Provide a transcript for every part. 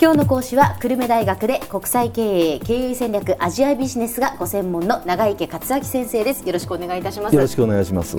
今日の講師は久留米大学で国際経営経営戦略アジアビジネスがご専門の長池克明先生です。よろしくお願いいたします。よろしくお願いします。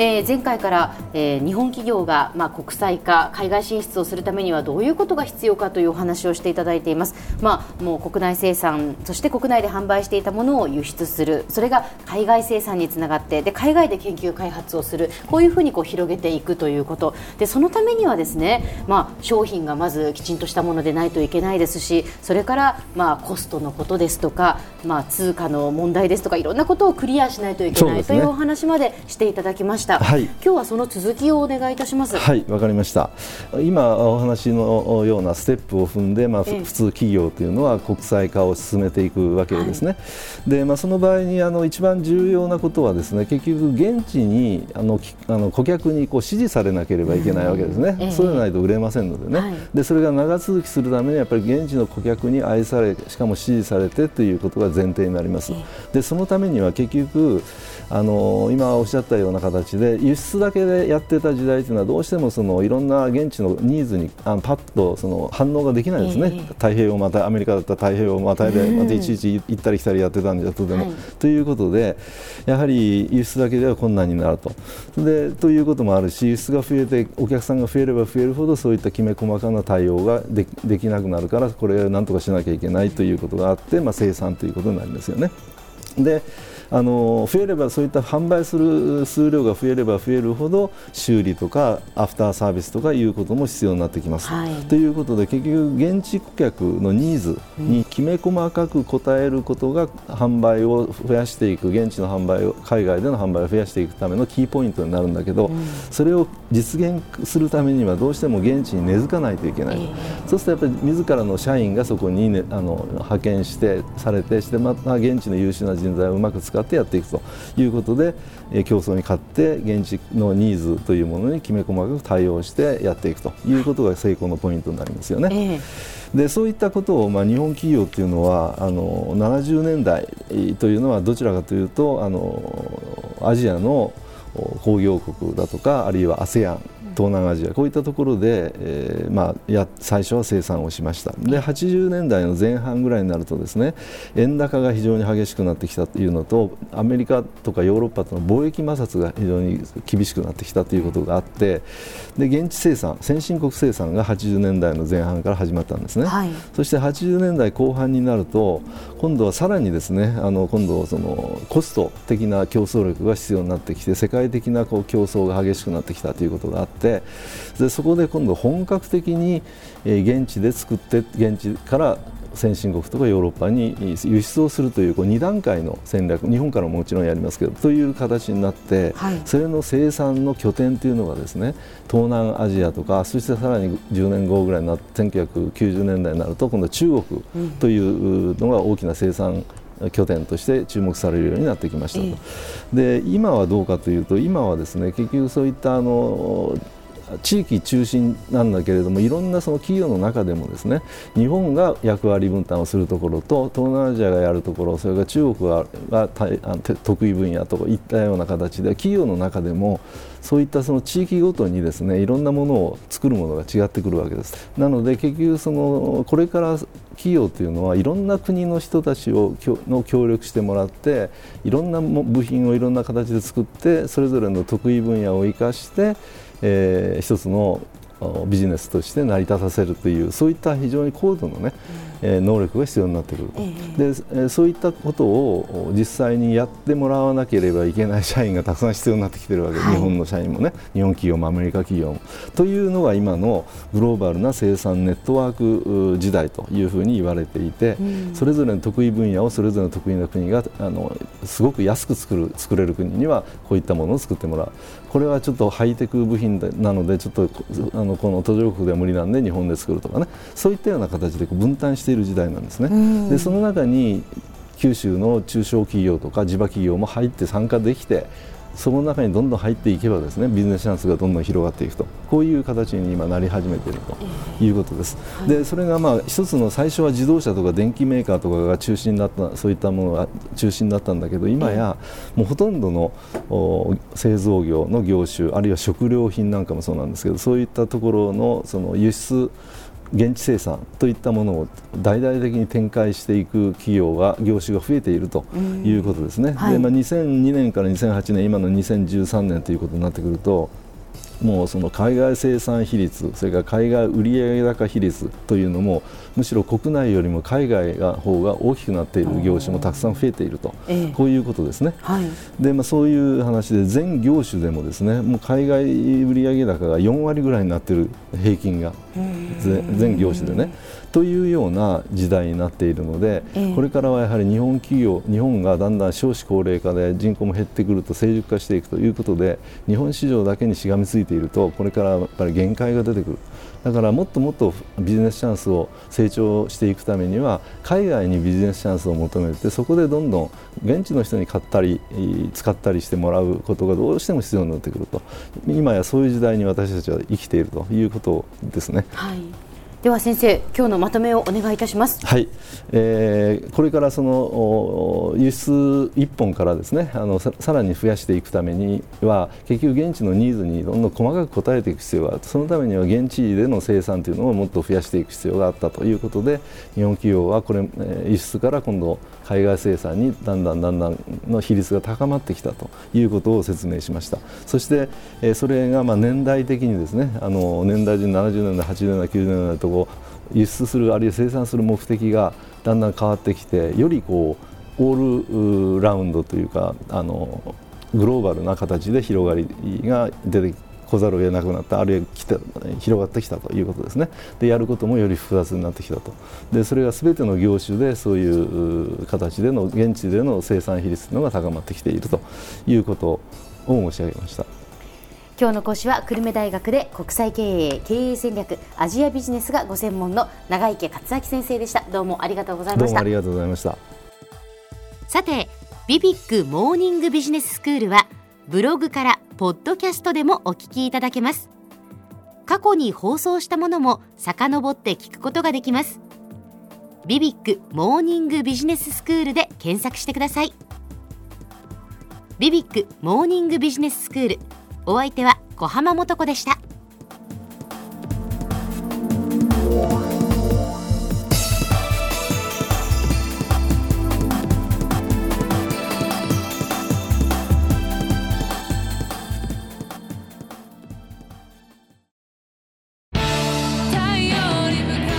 えー、前回から、えー、日本企業が、まあ、国際化、海外進出をするためにはどういうことが必要かというお話をしていただいています、まあ、もう国内生産、そして国内で販売していたものを輸出する、それが海外生産につながってで、海外で研究開発をする、こういうふうにこう広げていくということ、でそのためにはですね、まあ、商品がまずきちんとしたものでないといけないですし、それから、まあ、コストのことですとか、まあ、通貨の問題ですとか、いろんなことをクリアしないといけない、ね、というお話までしていただきました。はい、今日はその続きをお願いいたします。はいわかりました。今お話のようなステップを踏んで、まあ、普通企業というのは国際化を進めていくわけですね、はい、でまあ、その場合にあの一番重要なことはですね結局現地にあのあの顧客にこう支持されなければいけないわけですね、うん、そうでないと売れませんのでね、はい、でそれが長続きするためにやっぱり現地の顧客に愛されしかも支持されてということが前提になります、でそのためには結局あの今おっしゃったような形で輸出だけでやってた時代というのはどうしてもそのいろんな現地のニーズにあのパッとその反応ができないですね、えー、太平洋またアメリカだったら太平洋またいでまたいちいち行ったり来たりやってたんじゃとても、はい、ということでやはり輸出だけでは困難になると。でということもあるし輸出が増えてお客さんが増えれば増えるほどそういったきめ細かな対応がでできなくなるからこれをなんとかしなきゃいけないということがあって、まあ、生産ということになりますよね。であの増えればそういった販売する数量が増えれば増えるほど修理とかアフターサービスとかいうことも必要になってきます。はい、ということで結局現地顧客のニーズにきめ細かく応えることが販売を増やしていく現地の販売を海外での販売を増やしていくためのキーポイントになるんだけど、うん、それを実現するためにはどうしても現地に根付かないといけない、えー、そうするとやっぱり自らの社員がそこに、ね、あの派遣してされてしてまた現地の優秀な人材をうまく使ってやっていくということで、え競争に勝って現地のニーズというものにきめ細かく対応してやっていくということが成功のポイントになりますよね。えーでそういったことを、まあ、日本企業っていうのはあの70年代というのはどちらかというとあのアジアの工業国だとかあるいは ASEAN 東南アジアこういったところで、えーまあ、や最初は生産をしました。で80年代の前半ぐらいになるとですね円高が非常に激しくなってきたというのとアメリカとかヨーロッパとの貿易摩擦が非常に厳しくなってきたということがあってで現地生産先進国生産が80年代の前半から始まったんですね、はい、そして80年代後半になると今度はさらにですねあの今度そのコスト的な競争力が必要になってきて世界的なこう競争が激しくなってきたということがあっててでそこで今度本格的に、え現地で作って現地から先進国とかヨーロッパに輸出をするというこう2段階の戦略日本からももちろんやりますけどという形になって、はい、それの生産の拠点というのがですね東南アジアとかそしてさらに10年後ぐらいになって1990年代になると今度は中国というのが大きな生産拠点として注目されるようになってきましたと、で今はどうかというと今はですね結局そういったあの地域中心なんだけれどもいろんなその企業の中でもですね日本が役割分担をするところと東南アジアがやるところそれから中国がが得意分野といったような形で企業の中でもそういったその地域ごとにですねいろんなものを作るものが違ってくるわけです。なので結局そのこれから企業というのはいろんな国の人たちをの協力してもらっていろんな部品をいろんな形で作ってそれぞれの得意分野を生かしてえー、一つのビジネスとして成り立たせるというそういった非常に高度のね、えー、能力が必要になってくると、えー、でそういったことを実際にやってもらわなければいけない社員がたくさん必要になってきているわけ、はい、日本の社員もね日本企業もアメリカ企業も。というのが今のグローバルな生産ネットワーク時代というふうに言われていて、うん、それぞれの得意分野をそれぞれの得意な国があのすごく安く作る作れる国にはこういったものを作ってもらう。これはちょっとハイテク部品なのでちょっとあのこの途上国では無理なんで日本で作るとかねそういったような形で分担している時代なんですね。でその中に九州の中小企業とか地場企業も入って参加できてその中にどんどん入っていけばですねビジネスチャンスがどんどん広がっていくと。こういう形に今なり始めているということです。えーはい、でそれがまあ一つの最初は自動車とか電機メーカーとかが中心だったそういったものが中心だったんだけど今やもうほとんどの製造業の業種あるいは食料品なんかもそうなんですけどそういったところのその輸出現地生産といったものを大々的に展開していく企業が業種が増えているということですね。はい、でまあ、2002年から2008年今の2013年ということになってくるともうその海外生産比率それから海外売上高比率というのもむしろ国内よりも海外が方が大きくなっている業種もたくさん増えていると、ええ、こういうことですね、はい、でまあ、そういう話で全業種でもですねもう海外売上高が4割ぐらいになっている平均が全業種でね。というような時代になっているので、え。これからはやはり日本企業日本がだんだん少子高齢化で人口も減ってくると成熟化していくということで日本市場だけにしがみついてているとこれからやっぱり限界が出てくる。だからもっともっとビジネスチャンスを成長していくためには海外にビジネスチャンスを求めてそこでどんどん現地の人に買ったり使ったりしてもらうことがどうしても必要になってくると。今やそういう時代に私たちは生きているということですね。はい。では先生今日のまとめをお願いいたします。はい、えー、これからその輸出一本からですねあのさらに増やしていくためには結局現地のニーズにどんどん細かく応えていく必要があるそのためには現地での生産というのをもっと増やしていく必要があったということで日本企業はこれ、えー、輸出から今度海外生産にだんだんだんだんの比率が高まってきたということを説明しました。そして、えー、それがまあ年代的にですねあの年代順70年代80年代90年代とこう輸出するあるいは生産する目的がだんだん変わってきてよりこうオールラウンドというかあのグローバルな形で広がりが出てこざるを得なくなったあるいは来て広がってきたということですねでやることもより複雑になってきたとでそれがすべての業種でそういう形での現地での生産比率というのが高まってきているということを申し上げました。今日の講師は久留米大学で国際経営経営戦略アジアビジネスがご専門の長池克明先生でした。どうもありがとうございました。ありがとうございました。さてビビックモーニングビジネススクールはブログからポッドキャストでもお聞きいただけます。過去に放送したものも遡って聞くことができます。ビビックモーニングビジネススクールで検索してください。ビビックモーニングビジネススクールお相手は小浜もとこでした。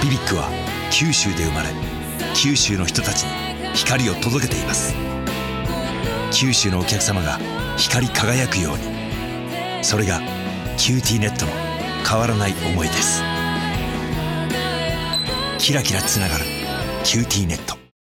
BBIQ は九州で生まれ九州の人たちに光を届けています。九州のお客様が光り輝くように。それが QTnet の変わらない思いです。キラキラつながる「QTnet」